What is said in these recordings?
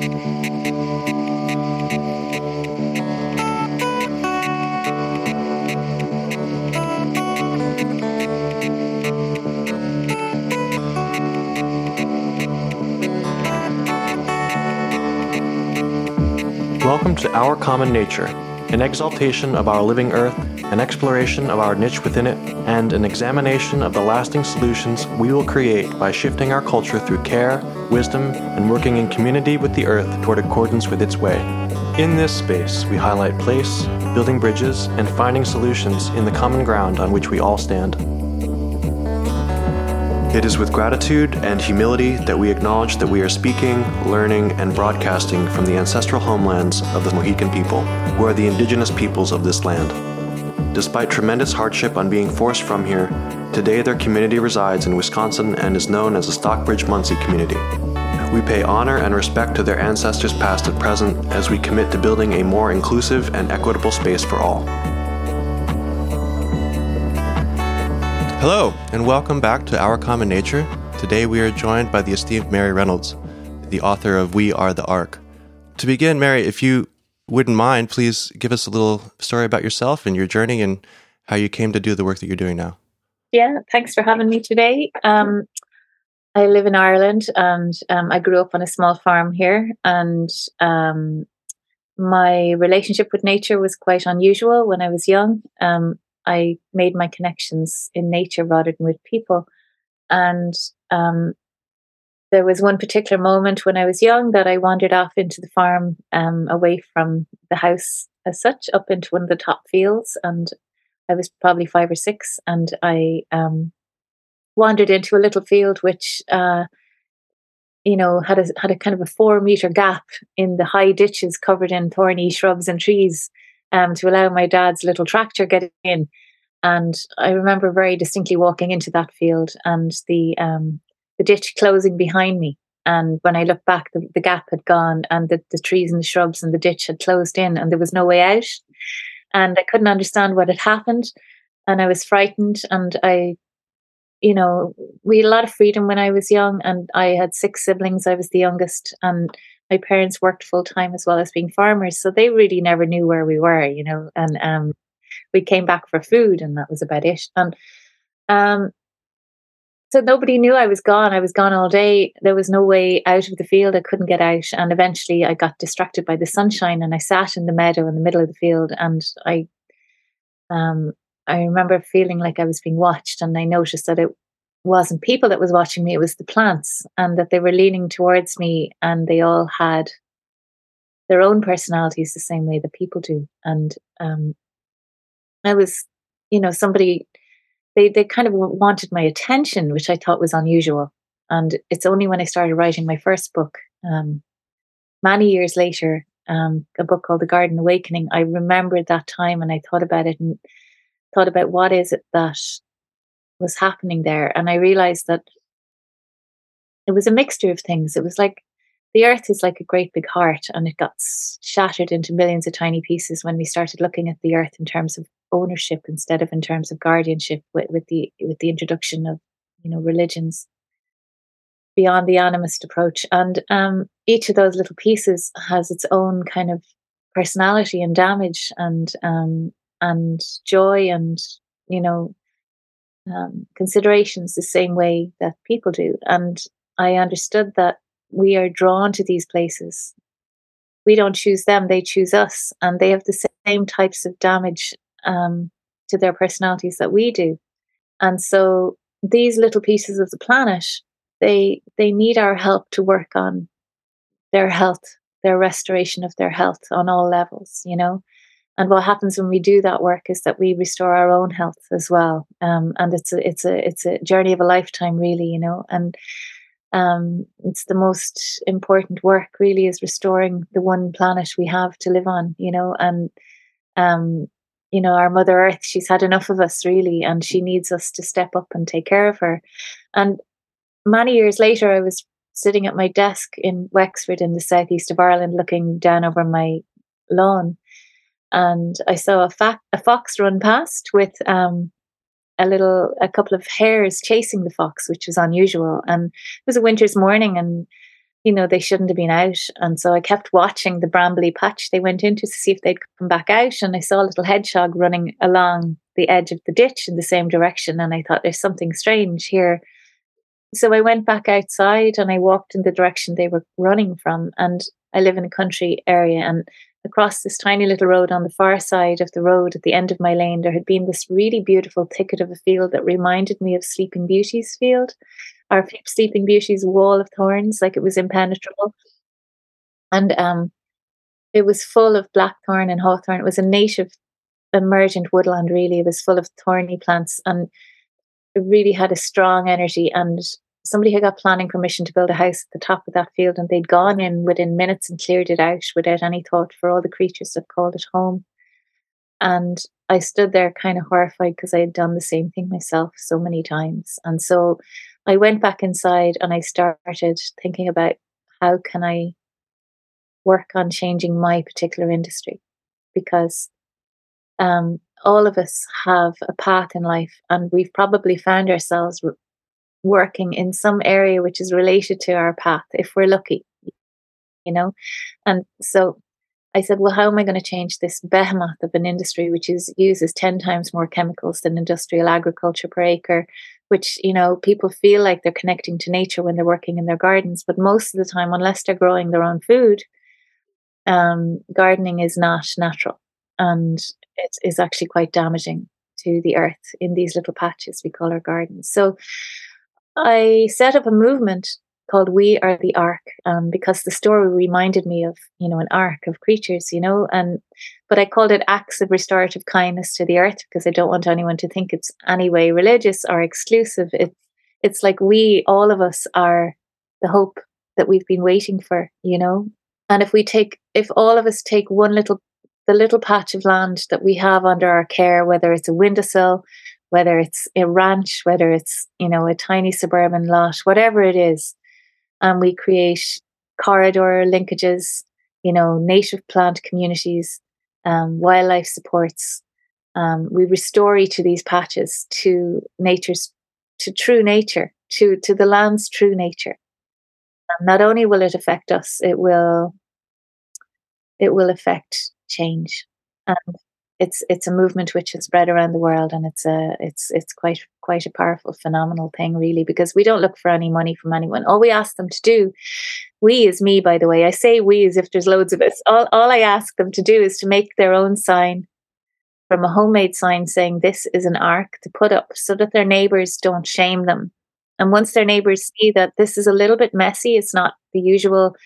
Welcome to Our Common Nature, an exaltation of our living earth, an exploration of our niche within it, and an examination of the lasting solutions we will create by shifting our culture through care, wisdom, and working in community with the earth toward accordance with its way. In this space, we highlight place, building bridges, and finding solutions in the common ground on which we all stand. It is with gratitude and humility that we acknowledge that we are speaking, learning, and broadcasting from the ancestral homelands of the Mohican people, who are the indigenous peoples of this land. Despite tremendous hardship on being forced from here, today their community resides in Wisconsin and is known as the Stockbridge Munsee community. We pay honor and respect to their ancestors past and present as we commit to building a more inclusive and equitable space for all. Hello, and welcome back to Our Common Nature. Today we are joined by the esteemed Mary Reynolds, the author of We Are the Ark. To begin, Mary, if you wouldn't mind, please give us a little story about yourself and your journey and how you came to do the work that you're doing now. Yeah, thanks for having me today. Um, I live in Ireland and um, I grew up on a small farm here. And um, my relationship with nature was quite unusual when I was young. Um, I made my connections in nature rather than with people. And um, there was one particular moment when I was young that I wandered off into the farm um, away from the house as such, up into one of the top fields. And I was probably five or six. And I um, wandered into a little field which, uh, you know, had a, had a kind of a four meter gap in the high ditches covered in thorny shrubs and trees um, to allow my dad's little tractor get in. And I remember very distinctly walking into that field and the um, the ditch closing behind me. And when I looked back, the, the gap had gone, and the, the trees and the shrubs and the ditch had closed in, and there was no way out. And I couldn't understand what had happened, and I was frightened. And I, you know, we had a lot of freedom when I was young, and I had six siblings. I was the youngest, and my parents worked full time as well as being farmers, so they really never knew where we were, you know. And um, we came back for food, and that was about it. And um, so nobody knew I was gone. I was gone all day. There was no way out of the field. I couldn't get out. And eventually I got distracted by the sunshine and I sat in the meadow in the middle of the field and I um I remember feeling like I was being watched and I noticed that it wasn't people that was watching me, it was the plants, and that they were leaning towards me and they all had their own personalities the same way that people do. And um, I was, you know, somebody they they kind of wanted my attention, which I thought was unusual. And it's only when I started writing my first book, um, many years later, um, a book called The Garden Awakening, I remembered that time and I thought about it and thought about what is it that was happening there. And I realized that it was a mixture of things. It was like the earth is like a great big heart and it got shattered into millions of tiny pieces when we started looking at the earth in terms of ownership instead of in terms of guardianship with, with the with the introduction of you know religions beyond the animist approach and um, each of those little pieces has its own kind of personality and damage and um, and joy and you know um, considerations the same way that people do and i understood that we are drawn to these places we don't choose them they choose us and they have the same types of damage um, to their personalities that we do. And so these little pieces of the planet, they they need our help to work on their health, their restoration of their health on all levels, you know. And what happens when we do that work is that we restore our own health as well. Um, and it's a it's a it's a journey of a lifetime, really, you know. And um, it's the most important work, really, is restoring the one planet we have to live on, you know. And um, you know, our Mother Earth, she's had enough of us really, and she needs us to step up and take care of her. And many years later, I was sitting at my desk in Wexford in the southeast of Ireland, looking down over my lawn, and I saw a, fa- a fox run past with um, a little, a couple of hares chasing the fox, which was unusual. And it was a winter's morning, and you know, they shouldn't have been out. And so I kept watching the brambly patch they went into to see if they'd come back out. And I saw a little hedgehog running along the edge of the ditch in the same direction. And I thought, there's something strange here. So I went back outside and I walked in the direction they were running from. And I live in a country area. And across this tiny little road on the far side of the road at the end of my lane, there had been this really beautiful thicket of a field that reminded me of Sleeping Beauty's field, our Sleeping Beauty's wall of thorns, like it was impenetrable. And um, it was full of blackthorn and hawthorn. It was a native emergent woodland, really. It was full of thorny plants and it really had a strong energy. And somebody had got planning permission to build a house at the top of that field and they'd gone in within minutes and cleared it out without any thought for all the creatures that called it home. And I stood there kind of horrified because I had done the same thing myself so many times. And so I went back inside and I started thinking about how can I work on changing my particular industry because um, all of us have a path in life and we've probably found ourselves working in some area which is related to our path if we're lucky you know? And so i said well how am i going to change this behemoth of an industry which is uses 10 times more chemicals than industrial agriculture per acre which you know people feel like they're connecting to nature when they're working in their gardens but most of the time unless they're growing their own food um, gardening is not natural and it is actually quite damaging to the earth in these little patches we call our gardens. So I set up a movement called We Are the Ark um, because the story reminded me of, you know, an ark of creatures, you know, and but I called it acts of restorative kindness to the earth because I don't want anyone to think it's any way religious or exclusive. It's it's like we, all of us, are the hope that we've been waiting for, you know. And if we take, if all of us take one little, the little patch of land that we have under our care, whether it's a windowsill, whether it's a ranch, whether it's, you know, a tiny suburban lot, whatever it is. And we create corridor linkages, you know, native plant communities, um, wildlife supports. Um, we restore each of these patches to nature's, to true nature, to, to the land's true nature. And not only will it affect us, it will, it will affect change. And it's it's a movement which has spread around the world and it's a it's it's quite quite a powerful phenomenal thing really because we don't look for any money from anyone. All we ask them to do we is me by the way. I say we as if there's loads of us. All, all i ask them to do is to make their own sign from a homemade sign saying this is an ark to put up so that their neighbors don't shame them. And once their neighbors see that this is a little bit messy it's not the usual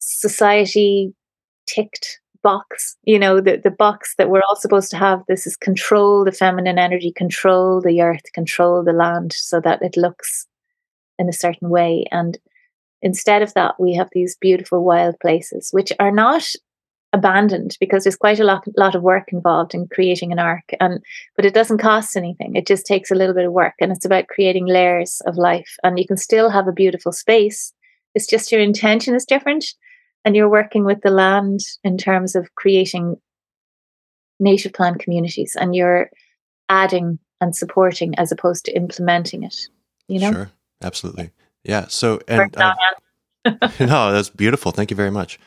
society ticked box you know the, the box that we're all supposed to have. This is control the feminine energy control the earth control the land so that it looks in a certain way. And instead of that we have these beautiful wild places which are not abandoned because there's quite a lot, lot of work involved in creating an ark and but it doesn't cost anything. It just takes a little bit of work and it's about creating layers of life. And you can still have a beautiful space. It's just your intention is different and you're working with the land in terms of creating native plant communities and you're adding and supporting as opposed to implementing it you know? Sure absolutely. Yeah so and no that's beautiful thank you very much.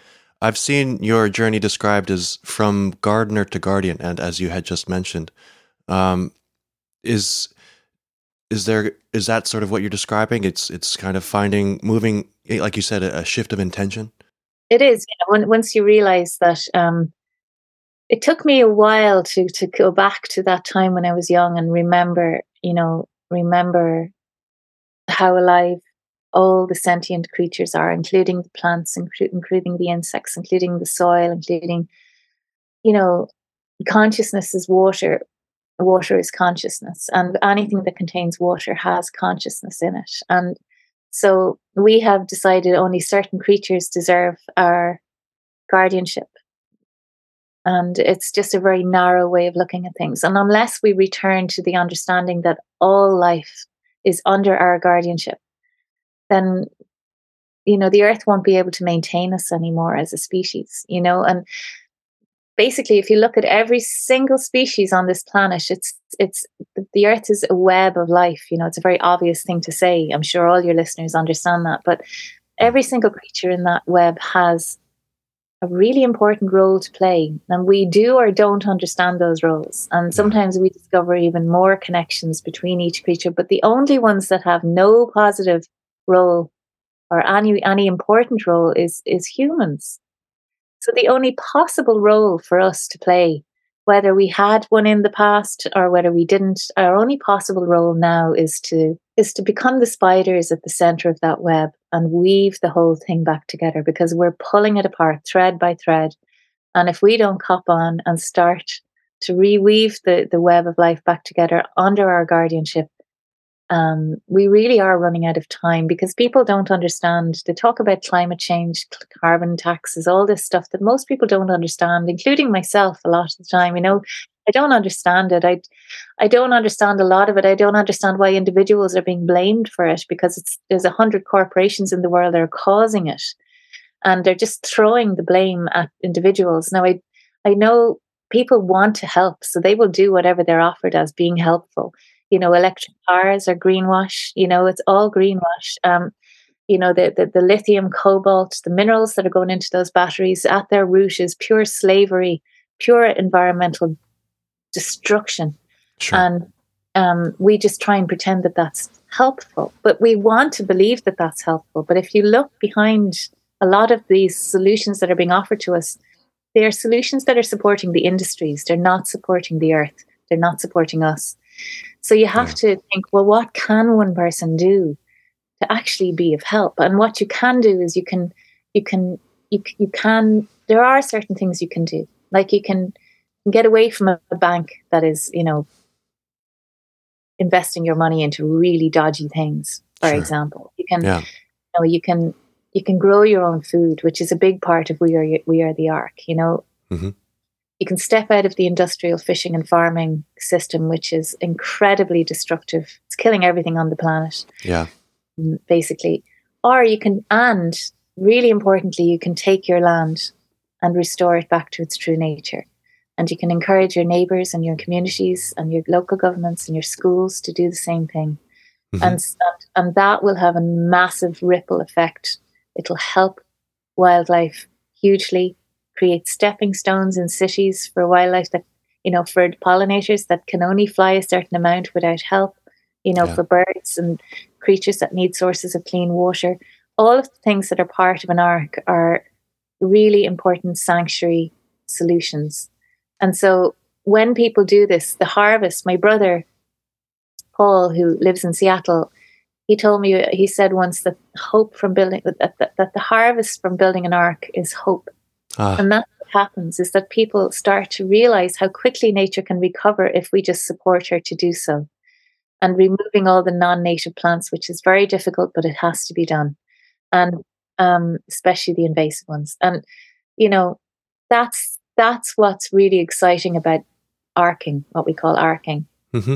I've seen your journey described as from gardener to guardian and as you had just mentioned um, is is there is that sort of what you're describing? It's it's kind of finding moving like you said a, a shift of intention it is. You know, once you realize that, um, it took me a while to to go back to that time when I was young and remember, you know, remember how alive all the sentient creatures are, including the plants, including the insects, including the soil, including, you know, consciousness is water. Water is consciousness, and anything that contains water has consciousness in it. And so we have decided only certain creatures deserve our guardianship. And it's just a very narrow way of looking at things. And unless we return to the understanding that all life is under our guardianship, then you know the earth won't be able to maintain us anymore as a species you know and basically if you look at every single species on this planet it's it's the earth is a web of life you know it's a very obvious thing to say i'm sure all your listeners understand that but Every single creature in that web has a really important role to play. And we do or don't understand those roles. And sometimes we discover even more connections between each creature. But the only ones that have no positive role or any any important role is is humans. So the only possible role for us to play, whether we had one in the past or whether we didn't, our only possible role now is to is to become the spiders at the center of that web and weave the whole thing back together because we're pulling it apart thread by thread. And if we don't cop on and start to reweave the, the web of life back together under our guardianship, um, we really are running out of time because people don't understand. They talk about climate change, carbon taxes, all this stuff that most people don't understand, including myself a lot of the time. You know, I don't understand it. I, I don't understand a lot of it. I don't understand why individuals are being blamed for it because there's a hundred corporations in the world that are causing it, and they're just throwing the blame at individuals. Now, I, I know people want to help, so they will do whatever they're offered as being helpful. You know, electric cars are greenwash. You know, it's all greenwash. Um, you know, the, the the lithium, cobalt, the minerals that are going into those batteries at their root is pure slavery, pure environmental destruction. Sure. And um, we just try and pretend that that's helpful. But we want to believe that that's helpful. But if you look behind a lot of these solutions that are being offered to us, they are solutions that are supporting the industries. They're not supporting the earth. They're not supporting us. So you have yeah. to think, well, what can one person do to actually be of help? And what you can do is you can, you can, you, you can. There are certain things you can do, like you can get away from a, a bank that is, you know, investing your money into really dodgy things. For sure. example, you can, yeah. you know, you can you can grow your own food, which is a big part of we are we are the ark. You know, mm-hmm. You can step out of the industrial fishing and farming system, which is incredibly destructive. It's killing everything on the planet. Yeah, mm, basically, or you can, and really importantly, you can take your land and restore it back to its true nature. And you can encourage your neighbours and your communities and your local governments and your schools to do the same thing. Mm-hmm. And, and that will have a massive ripple effect. It'll help wildlife hugely, create stepping stones in cities for wildlife that, you know, for pollinators that can only fly a certain amount without help, you know, yeah. for birds and creatures that need sources of clean water. All of the things that are part of an ark are really important sanctuary solutions and so when people do this, the harvest, my brother, Paul, who lives in Seattle, he told me, he said once that hope from building, that, that, that the harvest from building an ark is hope. Ah. And that's what happens is that people start to realize how quickly nature can recover if we just support her to do so. And removing all the non native plants, which is very difficult, but it has to be done. And um, especially the invasive ones. And, you know, that's that's what's really exciting about arking, what we call arking. Mm-hmm.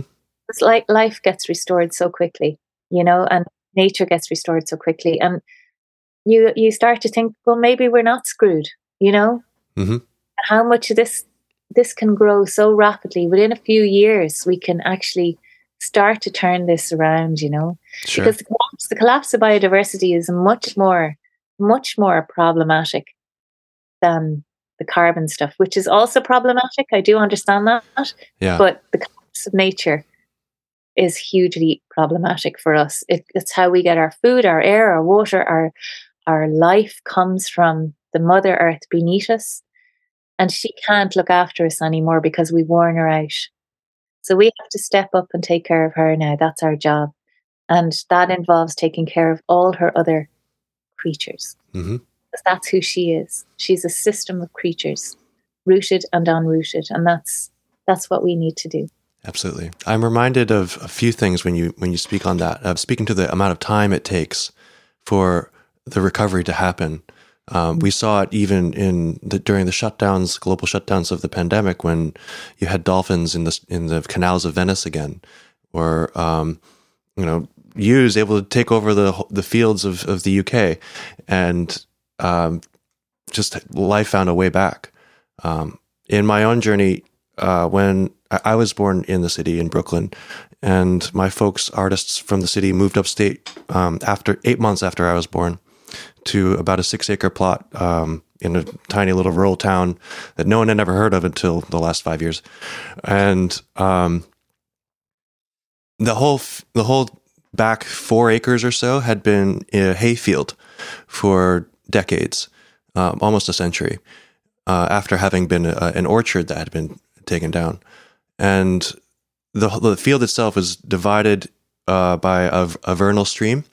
It's like life gets restored so quickly, you know, and nature gets restored so quickly, and you you start to think, well, maybe we're not screwed, you know. Mm-hmm. How much of this this can grow so rapidly within a few years, we can actually start to turn this around, you know, sure. because the collapse, the collapse of biodiversity is much more much more problematic than the carbon stuff, which is also problematic. I do understand that. Yeah. But the collapse of nature is hugely problematic for us. It, it's how we get our food, our air, our water, our our life comes from the Mother Earth beneath us. And she can't look after us anymore because we've worn her out. So we have to step up and take care of her now. That's our job. And that involves taking care of all her other creatures. Mm-hmm because that's who she is. She's a system of creatures, rooted and unrooted, and that's that's what we need to do. Absolutely. I'm reminded of a few things when you when you speak on that. of speaking to the amount of time it takes for the recovery to happen. Um, we saw it even in the, during the shutdowns, global shutdowns of the pandemic, when you had dolphins in the in the canals of Venice again, or um, you know, ewes able to take over the the fields of, of the UK, and um, just life found a way back. Um, in my own journey, uh, when I, was born in the city in Brooklyn, and my folks, artists from the city, moved upstate um, after eight months after I was born to about a six acre plot um, in a tiny little rural town that no one had ever heard of until the last five years, and um, the whole the whole back four acres or so had been a hayfield for decades, um, almost a century, uh, after having been a, an orchard that had been taken down, and the the field itself was divided uh, by a, a, vernal stream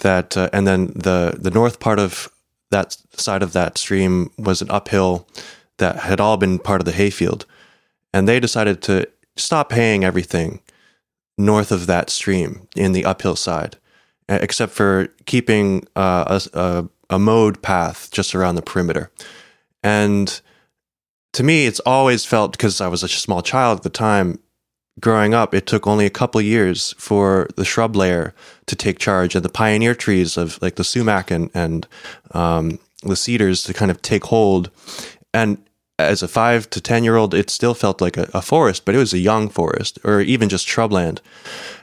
that, uh, and then the the north part of that side of that stream was an uphill that had all been part of the hayfield, and they decided to stop paying everything north of that stream in the uphill side, except for keeping uh, a, a, a mowed path just around the perimeter. And to me, it's always felt because I was such a small child at the time. Growing up, it took only a couple years for the shrub layer to take charge and the pioneer trees of like the sumac and and um, the cedars to kind of take hold. And as a five to 10 year old, it still felt like a, a, forest, but it was a young forest or even just shrubland.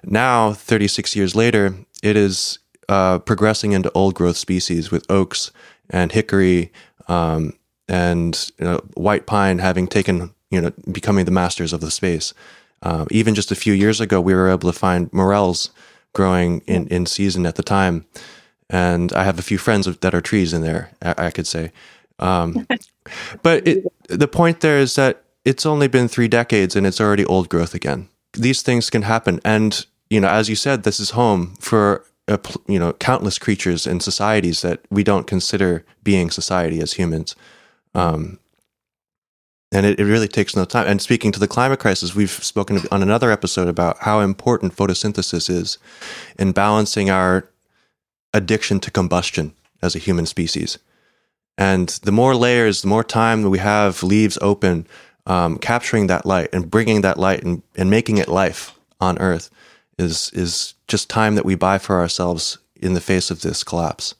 Now, 36 years later, it is uh, progressing into old growth species with oaks and hickory um, and you know, white pine having taken, you know, becoming the masters of the space. Um, even just a few years ago, we were able to find morels growing in, in season at the time. And I have a few friends that are trees in there, I, I could say. Um, but it, the point there is that it's only been three decades and it's already old growth again. These things can happen, and you know, as you said, this is home for a, you know countless creatures and societies that we don't consider being society as humans. Um, and it, it really takes no time. And speaking to the climate crisis, we've spoken on another episode about how important photosynthesis is in balancing our addiction to combustion as a human species. And the more layers, the more time we have leaves open, um, capturing that light and bringing that light and, and making it life on Earth is is just time that we buy for ourselves in the face of this collapse,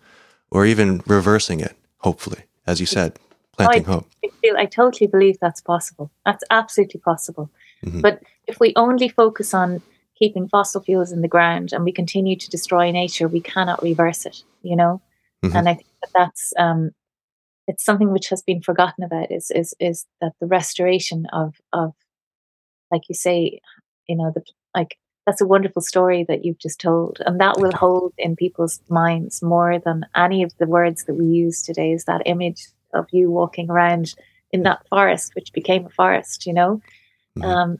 or even reversing it. Hopefully, as you said, planting I, hope. I, feel, I totally believe that's possible. That's absolutely possible. Mm-hmm. But if we only focus on keeping fossil fuels in the ground and we continue to destroy nature, we cannot reverse it. You know, mm-hmm. and I think that that's um, it's something which has been forgotten about is is is that the restoration of of like you say you know the like that's a wonderful story that you've just told and that will hold in people's minds more than any of the words that we use today is that image of you walking around in that forest which became a forest you know mm-hmm. um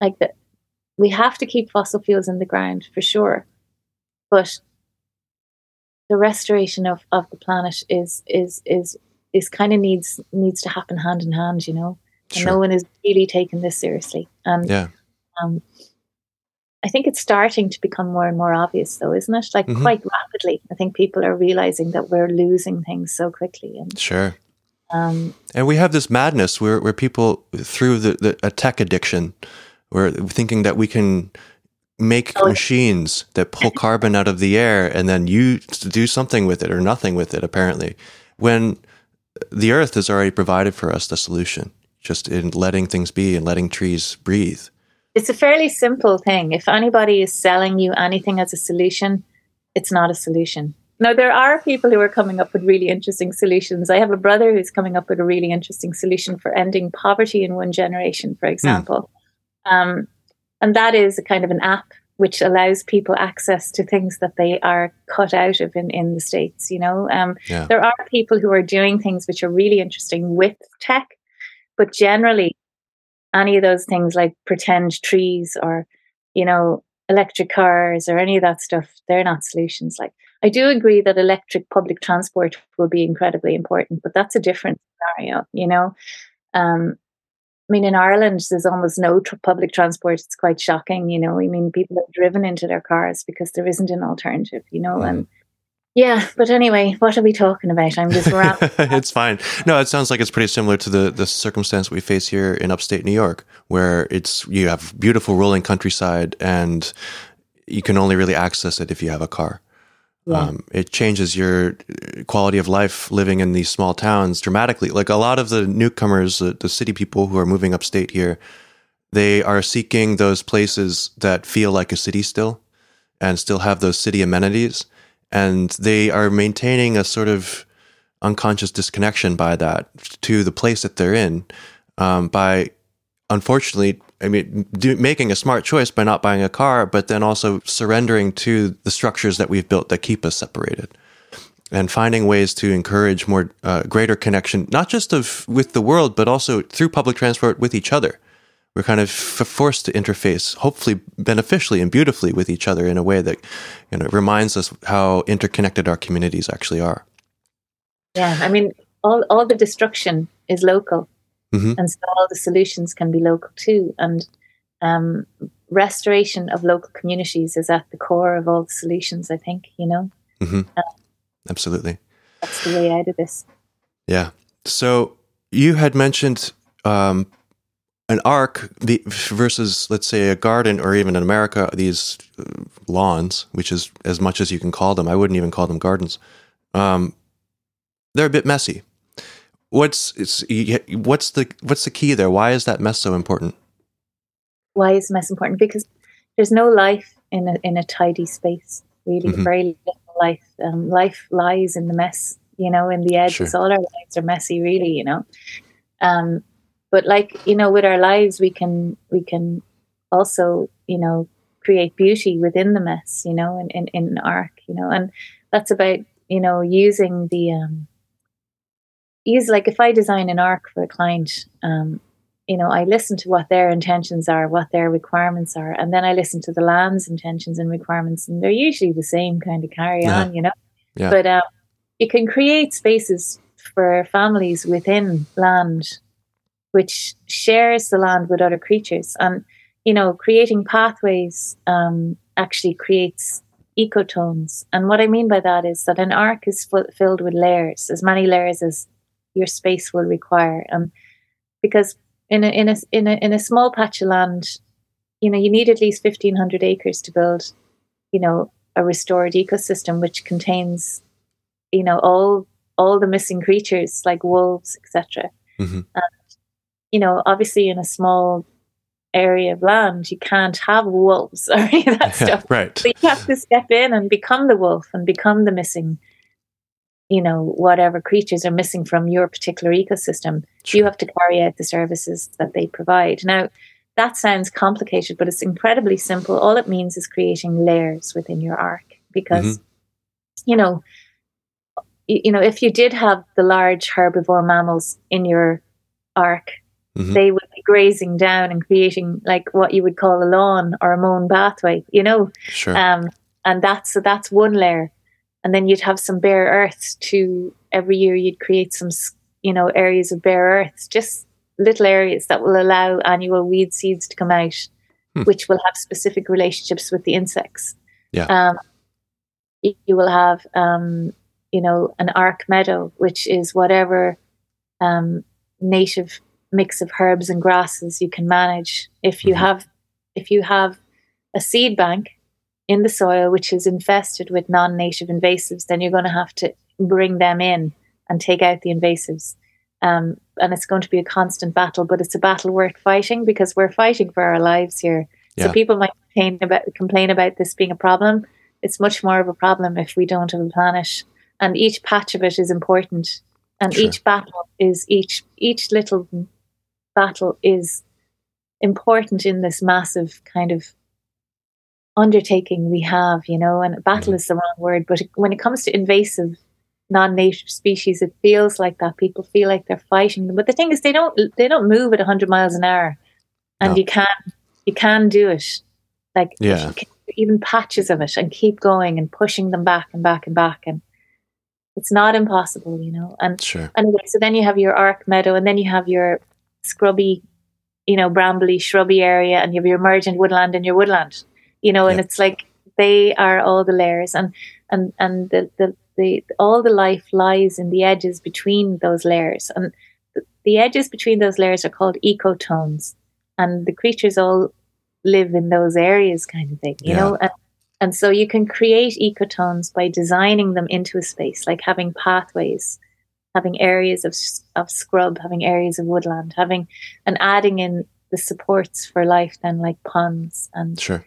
like that we have to keep fossil fuels in the ground for sure but the restoration of, of the planet is is is is kind of needs needs to happen hand in hand, you know. And sure. no one is really taking this seriously. And yeah. um, I think it's starting to become more and more obvious, though, isn't it? Like mm-hmm. quite rapidly. I think people are realizing that we're losing things so quickly. And sure. Um, and we have this madness where, where people, through the, the a tech addiction, we're thinking that we can make oh, machines that pull carbon out of the air and then you do something with it or nothing with it apparently when the earth has already provided for us the solution just in letting things be and letting trees breathe it's a fairly simple thing if anybody is selling you anything as a solution it's not a solution now there are people who are coming up with really interesting solutions i have a brother who's coming up with a really interesting solution for ending poverty in one generation for hmm. example mm. um, and that is a kind of an app which allows people access to things that they are cut out of in, in the States. You know, um, yeah. there are people who are doing things which are really interesting with tech, but generally, any of those things like pretend trees or, you know, electric cars or any of that stuff, they're not solutions. Like, I do agree that electric public transport will be incredibly important, but that's a different scenario, you know. Um, I mean, in Ireland, there's almost no tr- public transport. It's quite shocking, you know. I mean, people are driven into their cars because there isn't an alternative, you know. Mm. And yeah, but anyway, what are we talking about? I'm just wrapping. it's fine. No, it sounds like it's pretty similar to the the circumstance we face here in upstate New York, where it's you have beautiful rolling countryside and you can only really access it if you have a car. Yeah. Um, it changes your quality of life living in these small towns dramatically. Like a lot of the newcomers, the, the city people who are moving upstate here, they are seeking those places that feel like a city still and still have those city amenities. And they are maintaining a sort of unconscious disconnection by that to the place that they're in um, by unfortunately i mean do, making a smart choice by not buying a car but then also surrendering to the structures that we've built that keep us separated. And finding ways to encourage more uh, greater connection not just of with the world but also through public transport with each other we're kind of f- forced to interface hopefully beneficially and beautifully with each other in a way that you know reminds us how interconnected our communities actually are. Yeah i mean all, all the destruction is local. Mm-hmm. and so all the solutions can be local too. And um, restoration of local communities is at the core of all the solutions i think you know? Mm-hmm. uh, absolutely. that's the way out of this. Yeah. So you had mentioned um, an ark the, versus let's say a garden or even in america these uh, lawns which is as much as you can call them. I wouldn't even call them gardens. Um, they're a bit messy. What's what's the what's the key there? Why is that mess so important? Why is mess important? Because there's no life in a in a tidy space really. Mm-hmm. very little life. Um, life lies in the mess you know in the edges sure. all our lives are messy really you know. Um but like you know with our lives we can we can also you know create beauty within the mess you know in in, in ark you know and that's about you know using the um use like if i design an ark for a client um you know i listen to what their intentions are what their requirements are and then i listen to the land's intentions and requirements and they're usually the same kind of carry yeah. on you know yeah. but um, you can create spaces for families within land which shares the land with other creatures. And, you know, creating pathways um, actually creates ecotones. And what I mean by that is that an ark is f- filled with layers, as many layers as your space will require. Um, because in a, in a, in a, in a small patch of land, you know, you need at least 1500 acres to build, you know, a restored ecosystem, which contains, you know, all, all the missing creatures like wolves, etc. Mm-hmm. Um, you know, obviously in a small area of land, you can't have wolves or any of that stuff. right. So you have to step in and become the wolf and become the missing, you know, whatever creatures are missing from your particular ecosystem. Sure. You have to carry out the services that they provide. Now, that sounds complicated, but it's incredibly simple. All it means is creating layers within your ark because, mm-hmm. you know, you know, if you did have the large herbivore mammals in your ark, mm-hmm. they would be grazing down and creating like what you would call a lawn or a mown pathway, you know. Sure. Um, and that's that's one layer, and then you'd have some bare earth to every year you'd create some you know areas of bare earth, just little areas that will allow annual weed seeds to come out, hmm. which will have specific relationships with the insects. Yeah. Um, you will have um, you know an ark meadow, which is whatever um, native mix of herbs and grasses you can manage if you mm-hmm. have if you have a seed bank in the soil which is infested with non-native invasives then you're going to have to bring them in and take out the invasives um, and it's going to be a constant battle but it's a battle worth fighting because we're fighting for our lives here yeah. so people might complain about complain about this being a problem it's much more of a problem if we don't have a planet and each patch of it is important and sure. each battle is each each little battle is important in this massive kind of undertaking we have, you know, and battle mm-hmm. is the wrong word, but when it comes to invasive non-native species, it feels like that. People feel like they're fighting them. But the thing is they don't they don't move at hundred miles an hour. And no. you can you can do it. Like yeah. even patches of it and keep going and pushing them back and back and back and it's not impossible, you know. And sure. anyway, so then you have your ark meadow and then you have your scrubby, you know, brambly, shrubby area, and you have your emergent woodland and your woodland, you know, and it's like they are all the layers, and and and the the, the all the life lies in the edges between those layers, and the, the edges between those layers are called ecotones, and the creatures all live in those areas, kind of thing, you yeah. know, and. And so you can create ecotones by designing them into a space, like having pathways having areas of, of scrub, having areas of woodland, having and adding in the supports for life then like ponds and sure.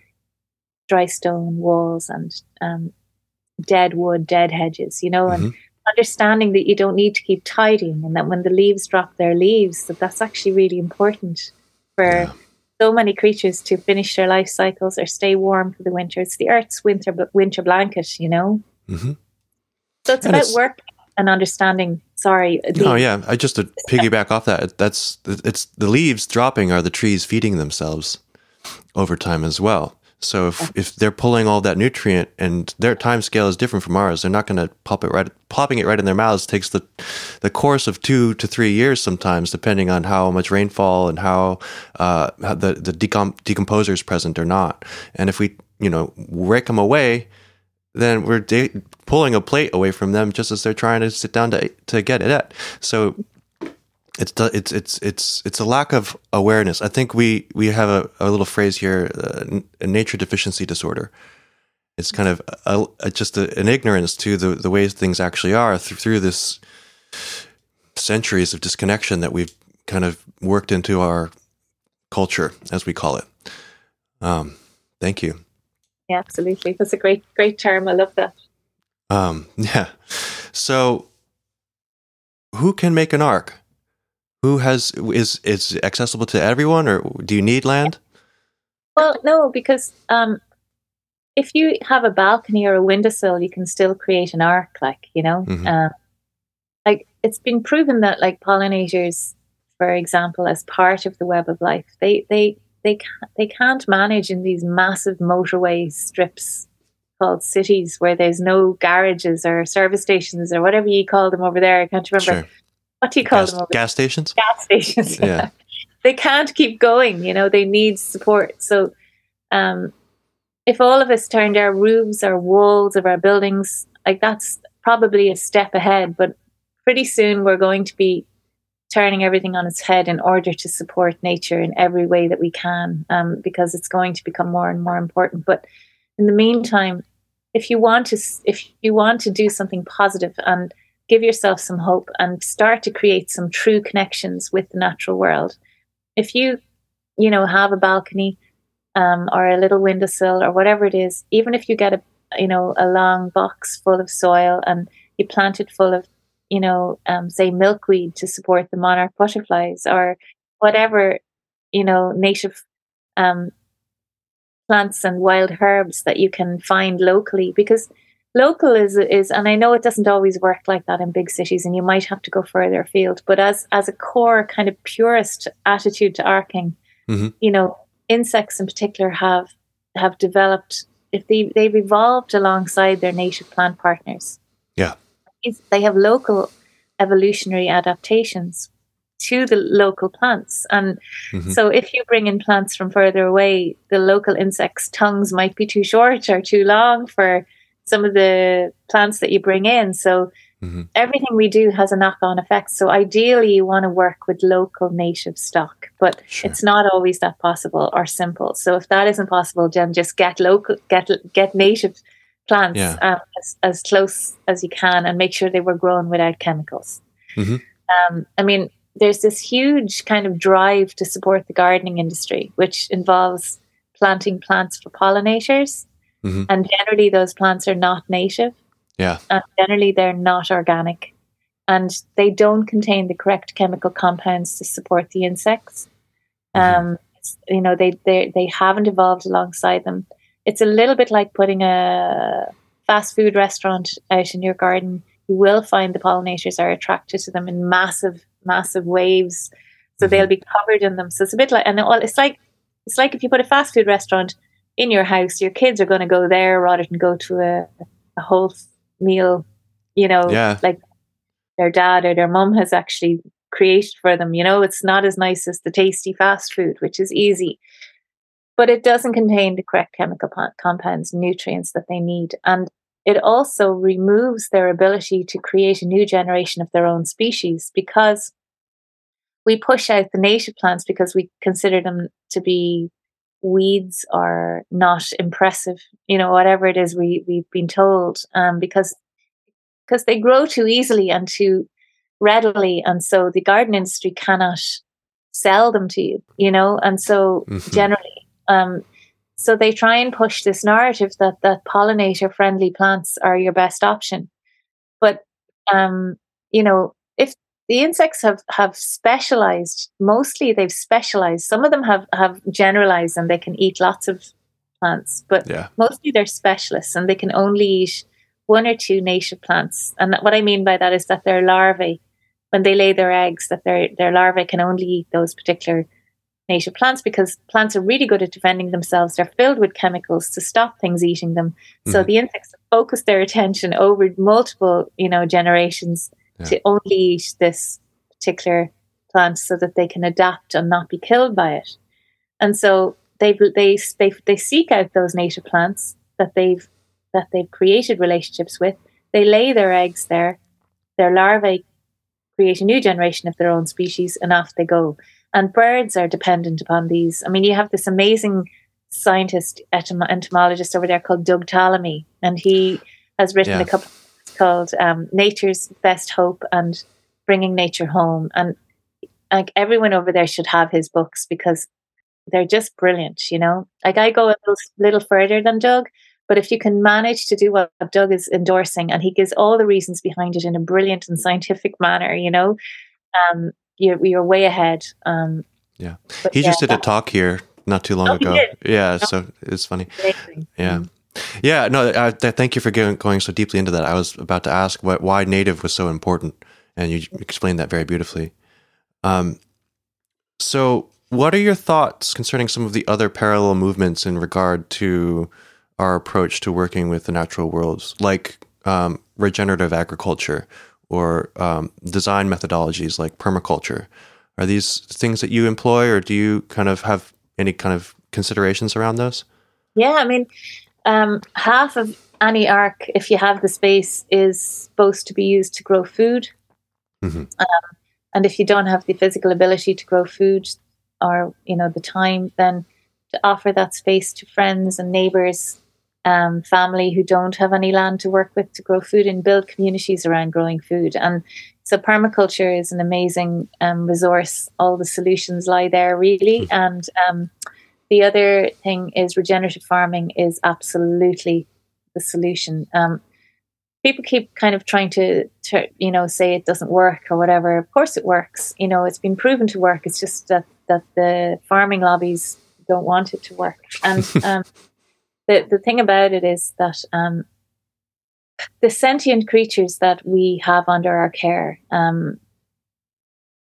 dry stone walls and um, dead wood, dead hedges, you know, and mm-hmm. understanding that you don't need to keep tidying and that when the leaves drop their leaves, that that's actually really important for yeah. so many creatures to finish their life cycles or stay warm for the winter. It's the earth's winter winter blanket, you know. Mm-hmm. So it's and about it's, work and understanding. Sorry. The, oh yeah, I just to piggyback off that. That's it's the leaves dropping are the trees feeding themselves over time as well. So if, if they're pulling all that nutrient and their time scale is different from ours, they're not going to pop it right, popping it right in their mouths takes the, the course of two to three years sometimes, depending on how much rainfall and how, uh, how the, the decom- decomposer is present or not. And if we, you know, rake them away, then we're pulling a plate away from them just as they're trying to sit down to, to get it at. So it's it's it's it's it's a lack of awareness. I think we we have a, a little phrase here, uh, a nature deficiency disorder. It's kind of a, a, just an ignorance to the the ways things actually are through, through this centuries of disconnection that we've kind of worked into our culture, as we call it. Um, thank you. Yeah, absolutely. That's a great great term. I love that. Um, yeah. So, who can make an ark? who has is is accessible to everyone, or do you need land? Well, no, because um, if you have a balcony or a windowsill, you can still create an ark. Like you know, mm-hmm. um, like it's been proven that like pollinators, for example, as part of the web of life, they they they can't, they can't manage in these massive motorway strips called cities where there's no garages or service stations or whatever you call them over there. I can't remember. Sure what do you call gas, them? Over gas stations. Gas stations. Yeah. they can't keep going. You know, they need support. So, um, if all of us turned our roofs, our walls of our buildings, like that's probably a step ahead. But pretty soon we're going to be turning everything on its head in order to support nature in every way that we can, um, because it's going to become more and more important. But in the meantime, if you want to, if you want to do something positive and give yourself some hope and start to create some true connections with the natural world. If you, you know, have a balcony um, or a little windowsill or whatever it is, even if you get a, you know, a long box full of soil and you plant it full of, you know, um, say milkweed to support the monarch butterflies or whatever, you know, native um, plants and wild herbs that you can find locally because local is is and i know it doesn't always work like that in big cities and you might have to go further afield but as as a core kind of purist attitude to arking mm-hmm. you know insects in particular have have developed if they they've evolved alongside their native plant partners yeah they have local evolutionary adaptations to the local plants and mm-hmm. so if you bring in plants from further away the local insects tongues might be too short or too long for some of the plants that you bring in. So mm-hmm. everything we do has a knock on effect. So ideally, you want to work with local native stock, but sure. it's not always that possible or simple. So if that isn't possible, then just get local, get get native plants yeah. um, as, as, close as you can, and make sure they were grown without chemicals. Mm-hmm. Um, I mean, there's this huge kind of drive to support the gardening industry, which involves planting plants for pollinators. Mm-hmm. And generally, those plants are not native. Yeah. And generally, they're not organic. And they don't contain the correct chemical compounds to support the insects. Mm-hmm. Um, you know, they, they, they haven't evolved alongside them. It's a little bit like putting a fast food restaurant out in your garden. You will find the pollinators are attracted to them in massive, massive waves. So mm-hmm. they'll be covered in them. So it's a bit like, and it's like, it's like if you put a fast food restaurant in your house, your kids are going to go there rather than go to a, a whole meal, you know, yeah. like their dad or their mum has actually created for them. You know, it's not as nice as the tasty fast food, which is easy, but it doesn't contain the correct chemical compounds, nutrients that they need. And it also removes their ability to create a new generation of their own species because we push out the native plants because we consider them to be weeds or not impressive you know whatever it is we we've been told um, because because they grow too easily and too readily and so the garden industry cannot sell them to you you know and so mm-hmm. generally um, So they try and push this narrative that that pollinator friendly plants are your best option. But um, you know, if the insects have have specialized, mostly they've specialized. Some of them have have generalized and they can eat lots of plants, but Yeah. mostly they're specialists and they can only eat one or two native plants. And what I mean by that is that their larvae, when they lay their eggs, that their their larvae can only eat those particular native plants because plants are really good at defending themselves. They're filled with chemicals to stop things eating them. So Mhm. the insects focus their attention over multiple, you know, generations Yeah. to only eat this particular plant so that they can adapt and not be killed by it. And so they they they they seek out those native plants that they've that they've created relationships with. They lay their eggs there. Their larvae create a new generation of their own species, and off they go. And birds are dependent upon these. I mean, you have this amazing scientist, etym- entomologist over there called Doug Tallamy, and he has written Yeah. a couple called um, "Nature's Best Hope" and "Bringing Nature Home." And like everyone over there should have his books because they're just brilliant. You know, like I go a little, little further than Doug, but if you can manage to do what Doug is endorsing, and he gives all the reasons behind it in a brilliant and scientific manner, you know, um, you're you're way ahead. Um, Yeah. He just did a talk here not too long Oh, ago. Yeah, so it's funny. amazing. Yeah. Yeah, no, I, th- thank you for going, going so deeply into that. I was about to ask what, why native was so important, and you explained that very beautifully. Um, so, what are your thoughts concerning some of the other parallel movements in regard to our approach to working with the natural worlds, like um, regenerative agriculture or um, design methodologies like permaculture? Are these things that you employ, or do you kind of have any kind of considerations around those? Yeah, I mean, um, half of any ark, if you have the space, is supposed to be used to grow food. Mhm. Um, and if you don't have the physical ability to grow food or, you know, the time, then to offer that space to friends and neighbors, um, family who don't have any land to work with to grow food and build communities around growing food. And so permaculture is an amazing um, resource. All the solutions lie there, really. And um, the other thing is regenerative farming is absolutely the solution. Um, people keep kind of trying to, to, you know, say it doesn't work or whatever. Of course, it works. You know, it's been proven to work. It's just that that the farming lobbies don't want it to work. And um, the the thing about it is that um, the sentient creatures that we have under our care, um,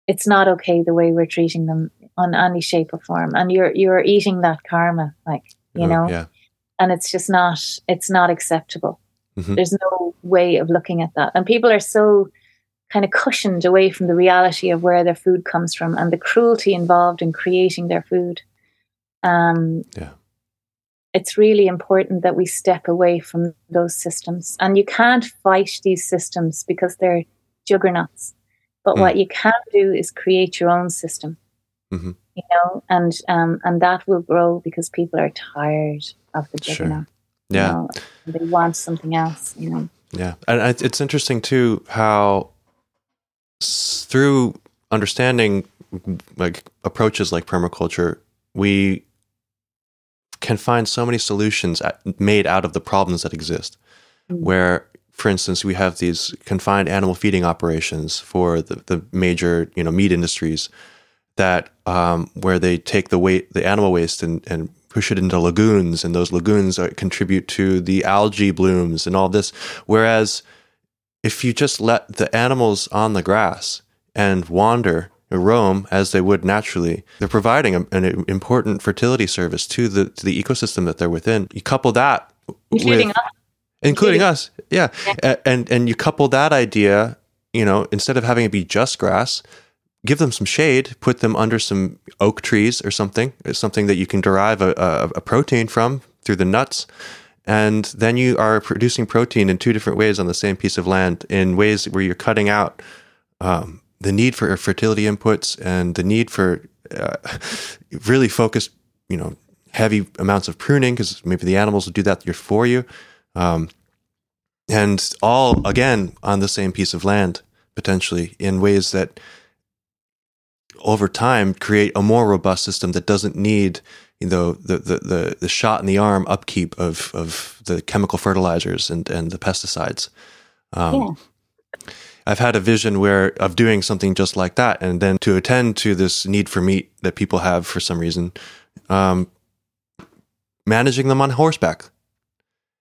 it's not okay the way we're treating them on any shape or form. And you're you're eating that karma, like you Oh, know yeah. and it's just not it's not acceptable Mhm. there's no way of looking at that and people are so kind of cushioned away from the reality of where their food comes from and the cruelty involved in creating their food um Yeah. It's really important that we step away from those systems and you can't fight these systems because they're juggernauts but Mm. what you can do is create your own system Mhm. you know and um and that will grow because people are tired of the Sure. juggernaut Yeah. you know, they want something else you know Yeah, and it's interesting too how through understanding like approaches like permaculture, we can find so many solutions made out of the problems that exist. Mm. Where, for instance, we have these confined animal feeding operations for the, the major you know meat industries that um, where they take the weight the animal waste and, and push it into lagoons and those lagoons are, contribute to the algae blooms and all this whereas if you just let the animals on the grass and wander roam as they would naturally. They're providing a, an important fertility service to the to the ecosystem that they're within. You couple that including with, us. Including Including- us yeah. A- and and you couple that idea you know instead of having it be just grass give them some shade put them under some oak trees or something It's something that you can derive a, a, a protein from through the nuts. And then you are producing protein in two different ways on the same piece of land in ways where you're cutting out um, the need for fertility inputs and the need for uh, really focused you know heavy amounts of pruning because maybe the animals will do that for you um, and all again on the same piece of land potentially in ways that over time create a more robust system that doesn't need you know the the the, the shot in the arm upkeep of of the chemical fertilizers and and the pesticides. Um, yeah. I've had a vision where of doing something just like that, and then to attend to this need for meat that people have for some reason, um, managing them on horseback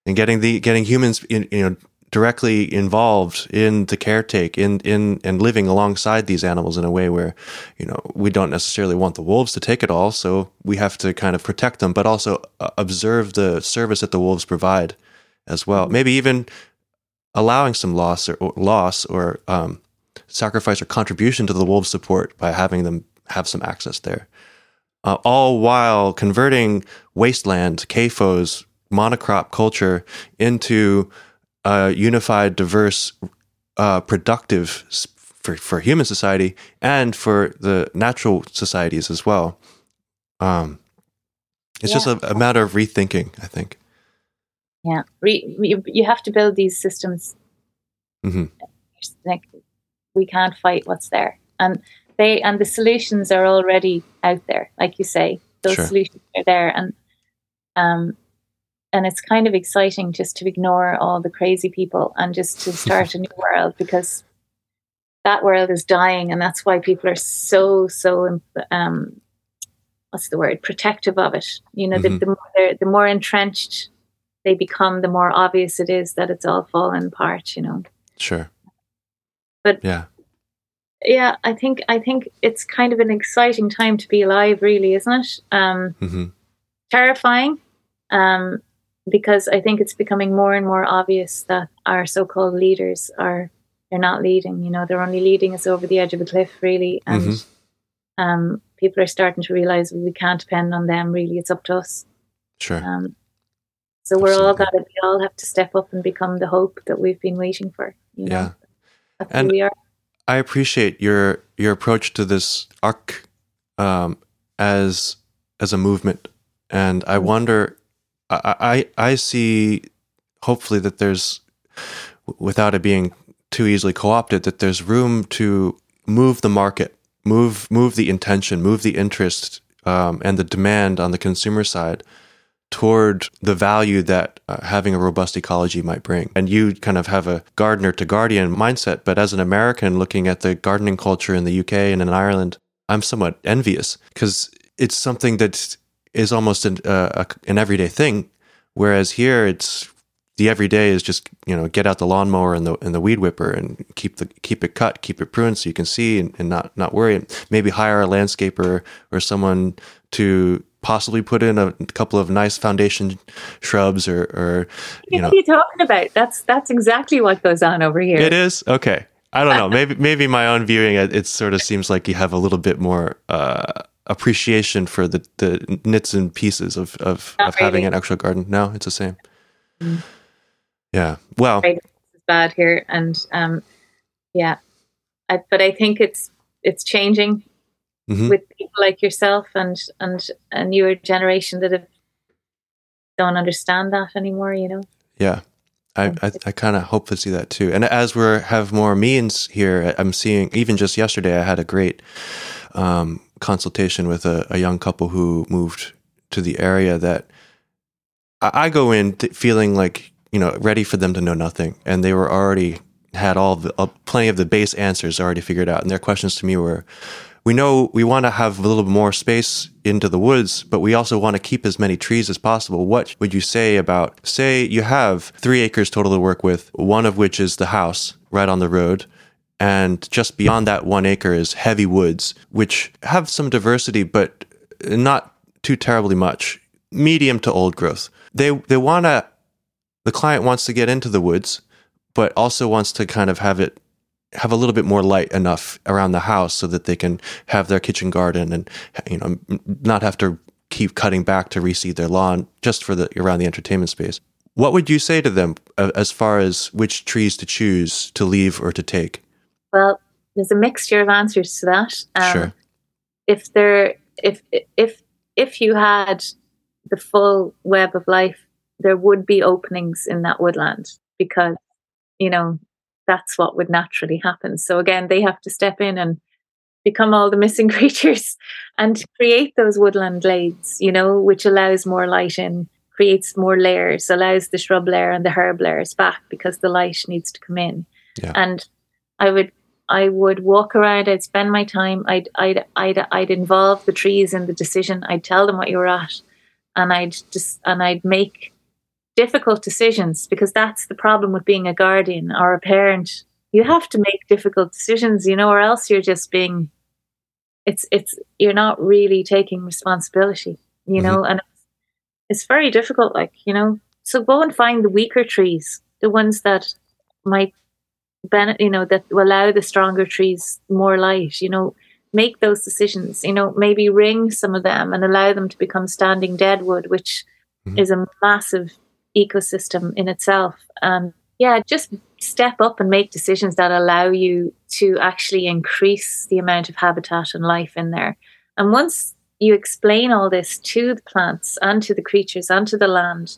and getting the getting humans in, you know directly involved in the caretake in in and living alongside these animals in a way where you know we don't necessarily want the wolves to take it all so we have to kind of protect them but also uh, observe the service that the wolves provide as well. Maybe even allowing some loss or, or loss or um, sacrifice or contribution to the wolves support by having them have some access there uh, all while converting wasteland CAFOs monocrop culture into a unified, diverse, uh, productive for, for human society and for the natural societies as well. Um, it's yeah. just a, a, matter of rethinking, I think. Yeah, Re- you, you have to build these systems. Mm-hmm. Like we can't fight what's there, and they and the solutions are already out there. Like you say, those sure. solutions are there, and um, and it's kind of exciting just to ignore all the crazy people and just to start a new world because that world is dying and that's why people are so so um, what's the word protective of it you know mm-hmm. the, the, more the more entrenched they become the more obvious it is that it's all fallen apart you know sure but yeah yeah i think i think it's kind of an exciting time to be alive really isn't it um mm-hmm. terrifying um because I think it's becoming more and more obvious that our so-called leaders are they're not leading. You know, they're only leading us over the edge of a cliff, really, and mm-hmm. um, people are starting to realize we can't depend on them. Really, it's up to us. Sure. Um, so we're all got to. We all have to step up and become the hope that we've been waiting for. You know? Yeah. That's and we are. I appreciate your your approach to this ark um, as as a movement, and I mm-hmm. wonder I, I, I see hopefully that there's without it being too easily co-opted that there's room to move the market move move the intention move the interest um, and the demand on the consumer side toward the value that uh, having a robust ecology might bring and you kind of have a gardener to guardian mindset but as an american looking at the gardening culture in the uk and in ireland i'm somewhat envious because it's something that is almost an, uh, a, an everyday thing. Whereas here, it's the everyday is just you know get out the lawnmower and the and the weed whipper and keep the keep it cut, keep it pruned so you can see and, and not not worry. Maybe hire a landscaper or someone to possibly put in a couple of nice foundation shrubs or or you know. What are you talking about? That's that's exactly what goes on over here. It is okay. I don't know. maybe maybe my own viewing it, it sort of seems like you have a little bit more. Uh, appreciation for the, the nits and pieces of, of, of having an actual garden. No, it's the same. Mm. Yeah. Well, it's bad here. And, um, yeah, I, but I think it's, it's changing mm-hmm. with people like yourself and, and a newer generation that have, don't understand that anymore, you know? Yeah. I, I, I kind of hope to see that too. And as we have more means here, I'm seeing even just yesterday, I had a great um, consultation with a, a, young couple who moved to the area that I, I go in th- feeling like you know ready for them to know nothing, and they were already had all the uh, plenty of the base answers already figured out, and their questions to me were. We know we want to have a little more space into the woods, but we also want to keep as many trees as possible. What would you say about, say, you have three acres total to work with, one of which is the house right on the road, and just beyond that one acre is heavy woods, which have some diversity, but not too terribly much. Medium to old growth. They they want to. The client wants to get into the woods, but also wants to kind of have it have a little bit more light enough around the house so that they can have their kitchen garden and you know not have to keep cutting back to reseed their lawn just for the around the entertainment space. What would you say to them uh, as far as which trees to choose to leave or to take? Well, there's a mixture of answers to that. Um, sure. If there, if if if you had the full web of life, there would be openings in that woodland because you know that's what would naturally happen. So again, they have to step in and become all the missing creatures and create those woodland glades, you know, which allows more light in, creates more layers, allows the shrub layer and the herb layers back because the light needs to come in. Yeah. And I would I would walk around, I'd spend my time, I'd I'd I'd I'd involve the trees in the decision, I'd tell them what you were at, and I'd just and I'd make difficult decisions because that's the problem with being a guardian or a parent. You have to make difficult decisions, you know, or else you're just being it's it's you're not really taking responsibility, you know, mm-hmm. and it's very difficult, like, you know. So go and find the weaker trees, the ones that might benefit, you know, that will allow the stronger trees more light, you know, make those decisions, you know, maybe ring some of them and allow them to become standing deadwood, which mm-hmm. is a massive ecosystem in itself. And yeah, just step up and make decisions that allow you to actually increase the amount of habitat and life in there. And once you explain all this to the plants and to the creatures and to the land,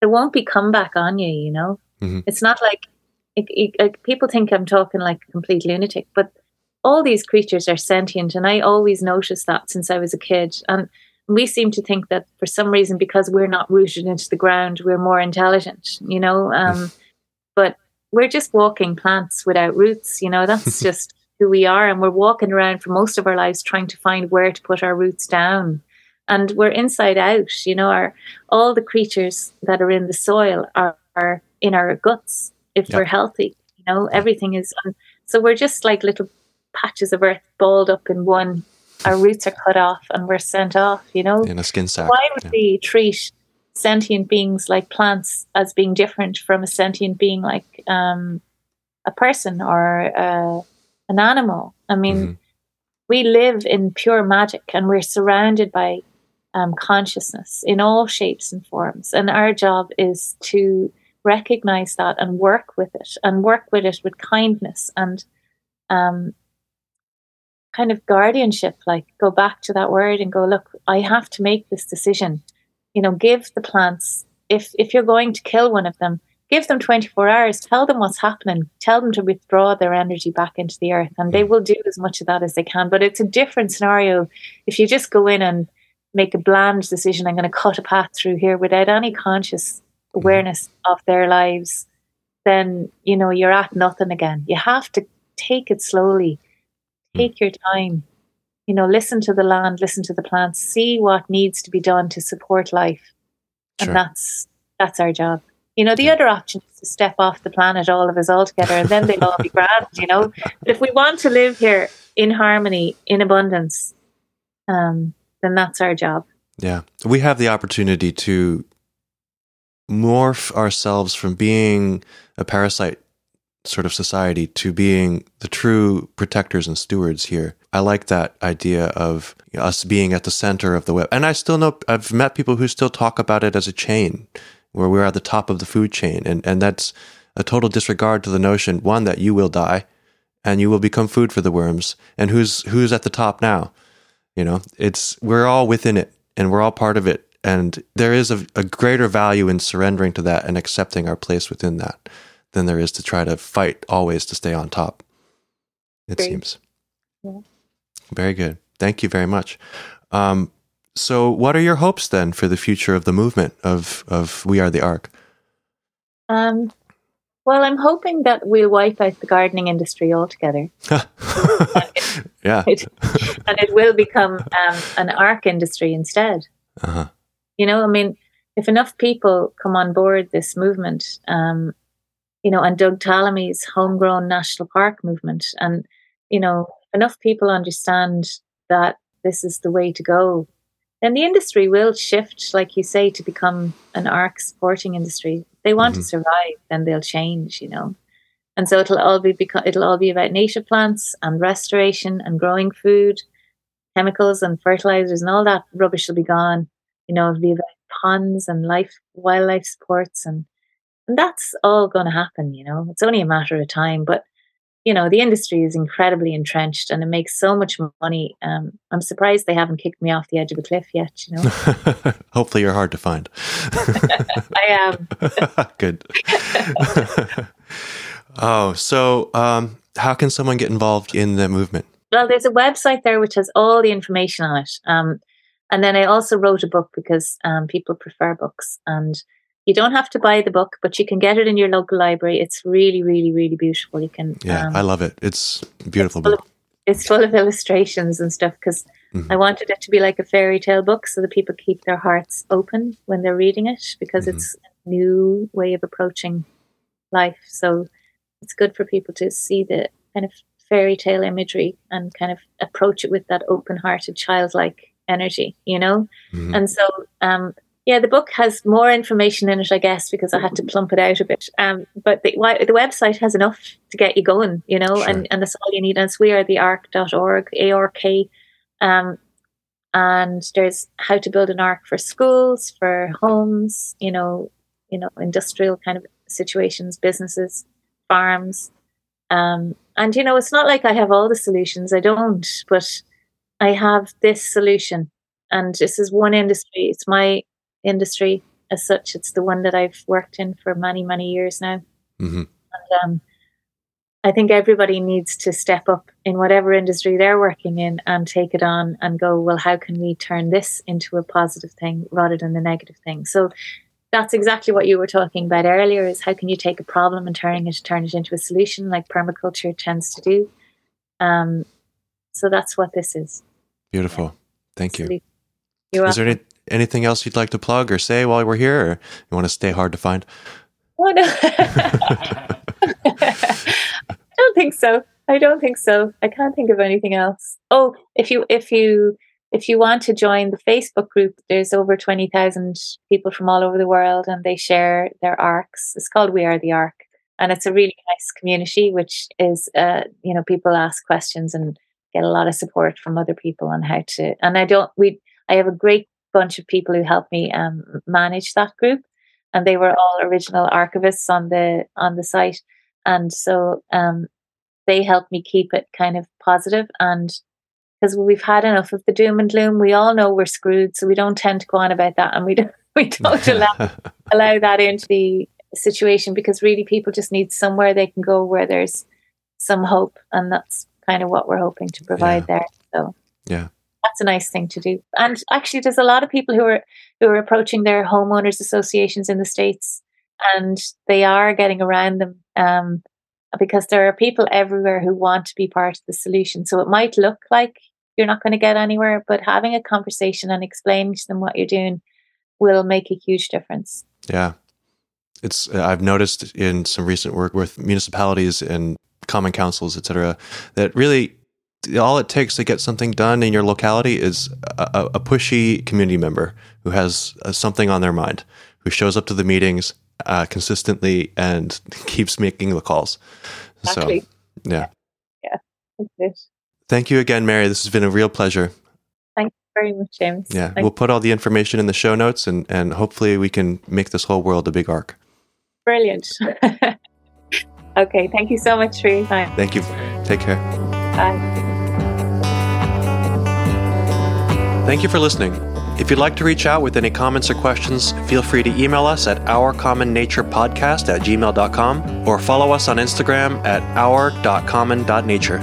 there won't be comeback on you, you know? Mm-hmm. It's not like it, it, it, people think I'm talking like a complete lunatic, but all these creatures are sentient. And I always noticed that since I was a kid. And we seem to think that for some reason, because we're not rooted into the ground, we're more intelligent, you know? Um, but we're just walking plants without roots, you know? That's just who we are. And we're walking around for most of our lives trying to find where to put our roots down. And we're inside out, you know, our, all the creatures that are in the soil are, are in our guts if yep. we're healthy. You know, everything is. Um, so we're just like little patches of earth balled up in one. Our roots are cut off and we're sent off. You know, in a skin sack. Why would yeah. we treat sentient beings like plants as being different from a sentient being like um, a person or uh, an animal? I mean, mm-hmm. we live in pure magic and we're surrounded by um, consciousness in all shapes and forms. And our job is to recognize that and work with it and work with it with kindness and um, kind of guardianship like go back to that word and go look i have to make this decision. You know give the plants if if you're going to kill one of them give them 24 hours. Tell them what's happening. Tell them to withdraw their energy back into the earth and they will do as much of that as they can. But it's a different scenario. If you just go in and make a bland decision i'm going to cut a path through here without any conscious awareness of their lives, then you know you're at nothing again. You have to take it slowly, hmm. Take your time. You know, listen to the land, listen to the plants, see what needs to be done to support life, and sure. that's that's our job. You know, the other option is to step off the planet, all of us all together, and then they'll all be grand. You know, but if we want to live here in harmony, in abundance, um, then that's our job. Yeah, we have the opportunity to morph ourselves from being a parasite sort of society to being the true protectors and stewards here. I like that idea of us being at the center of the web. And I still know I've met people who still talk about it as a chain where we're at the top of the food chain and and that's a total disregard to the notion one that you will die and you will become food for the worms and who's who's at the top now. You know, it's we're all within it and we're all part of it and there is a, a, greater value in surrendering to that and accepting our place within that than there is to try to fight always to stay on top. It Great. seems. Yeah. Very good. Thank you very much. Um, so, what are your hopes then for the future of the movement of of We Are the Ark? Um, well, I'm hoping that we'll wipe out the gardening industry altogether. yeah, it, and it will become um, an ark industry instead. Uh-huh. You know, I mean, if enough people come on board this movement, um, you know, and Doug Tallamy's homegrown national park movement, and you know, enough people understand that this is the way to go, then the industry will shift, like you say, to become an ark supporting industry. If they want mm-hmm. to survive, then they'll change, you know. And so it'll all be beca- it'll all be about native plants and restoration and growing food, chemicals and fertilizers and all that rubbish will be gone you know, it'll be about ponds and life, wildlife sports, and and that's all going to happen. You know, it's only a matter of time. But you know, the industry is incredibly entrenched, and it makes so much money. Um, I'm surprised they haven't kicked me off the edge of a cliff yet. You know, hopefully you're hard to find. I am. Good. oh, so um, how can someone get involved in the movement? Well, there's a website there which has all the information on it. Um, and then I also wrote a book because um, people prefer books. And you don't have to buy the book, but you can get it in your local library. It's really, really, really beautiful. You can. Yeah, um, I love it. It's beautiful it's book. Of, it's full of illustrations and stuff because mm-hmm. I wanted it to be like a fairy tale book so that people keep their hearts open when they're reading it because mm-hmm. it's a new way of approaching life. So it's good for people to see the kind of fairy tale imagery and kind of approach it with that open hearted, childlike energy, you know? Mm-hmm. And so, um, yeah, the book has more information in it, I guess, because I had to plump it out a bit. Um, but the, the website has enough to get you going, you know, sure. and, and that's all you need. And it's wearetheark.org, A-R-K. Um, and there's how to build an ark for schools, for homes, you know, you know, industrial kind of situations, businesses, farms. Um, and, you know, it's not like I have all the solutions. I don't, but I have this solution. And this is one industry. It's my industry as such. It's the one that I've worked in for many, many years now. Mm-hmm. And, um, I think everybody needs to step up in whatever industry they're working in and take it on and go, well, how can we turn this into a positive thing rather than a negative thing? So that's exactly what you were talking about earlier is how can you take a problem and turning it turn it into a solution like permaculture tends to do. Um, so that's what this is. Beautiful. Thank you. You're is welcome. there any, anything else you'd like to plug or say while we're here, or you want to stay hard to find? Oh, no. I don't think so. I don't think so. I can't think of anything else. Oh, if you if you if you want to join the Facebook group, there's over twenty thousand people from all over the world, and they share their arks. It's called We Are the Ark, and it's a really nice community. Which is, uh, you know, people ask questions and get a lot of support from other people on how to. And I don't. We I have a great bunch of people who helped me um, manage that group, and they were all original arkivists on the on the site, and so um, they helped me keep it kind of positive and because we've had enough of the doom and gloom. We all know we're screwed, so we don't tend to go on about that, and we don't we don't allow allow that into the situation because really people just need somewhere they can go where there's some hope, and that's kind of what we're hoping to provide yeah. there. So yeah, that's a nice thing to do. And actually, there's a lot of people who are who are approaching their homeowners associations in the states, and they are getting around them um, because there are people everywhere who want to be part of the solution. So it might look like you're not going to get anywhere, but having a conversation and explaining to them what you're doing will make a huge difference. Yeah. It's I've noticed in some recent work with municipalities and common councils, etc., that really all it takes to get something done in your locality is a, a pushy community member who has uh, something on their mind, who shows up to the meetings uh, consistently and keeps making the calls. Exactly. So, yeah. Yeah. Thank you again, Mary. This has been a real pleasure. Thank you very much, Seamus. Yeah, we'll put all the information in the show notes and, and hopefully we can make this whole world a big ark. Brilliant. okay, thank you so much for your time. Thank you. Take care. Bye. Thank you for listening. If you'd like to reach out with any comments or questions, feel free to email us at ourcommonnaturepodcast at gmail.com or follow us on Instagram at our.common.nature.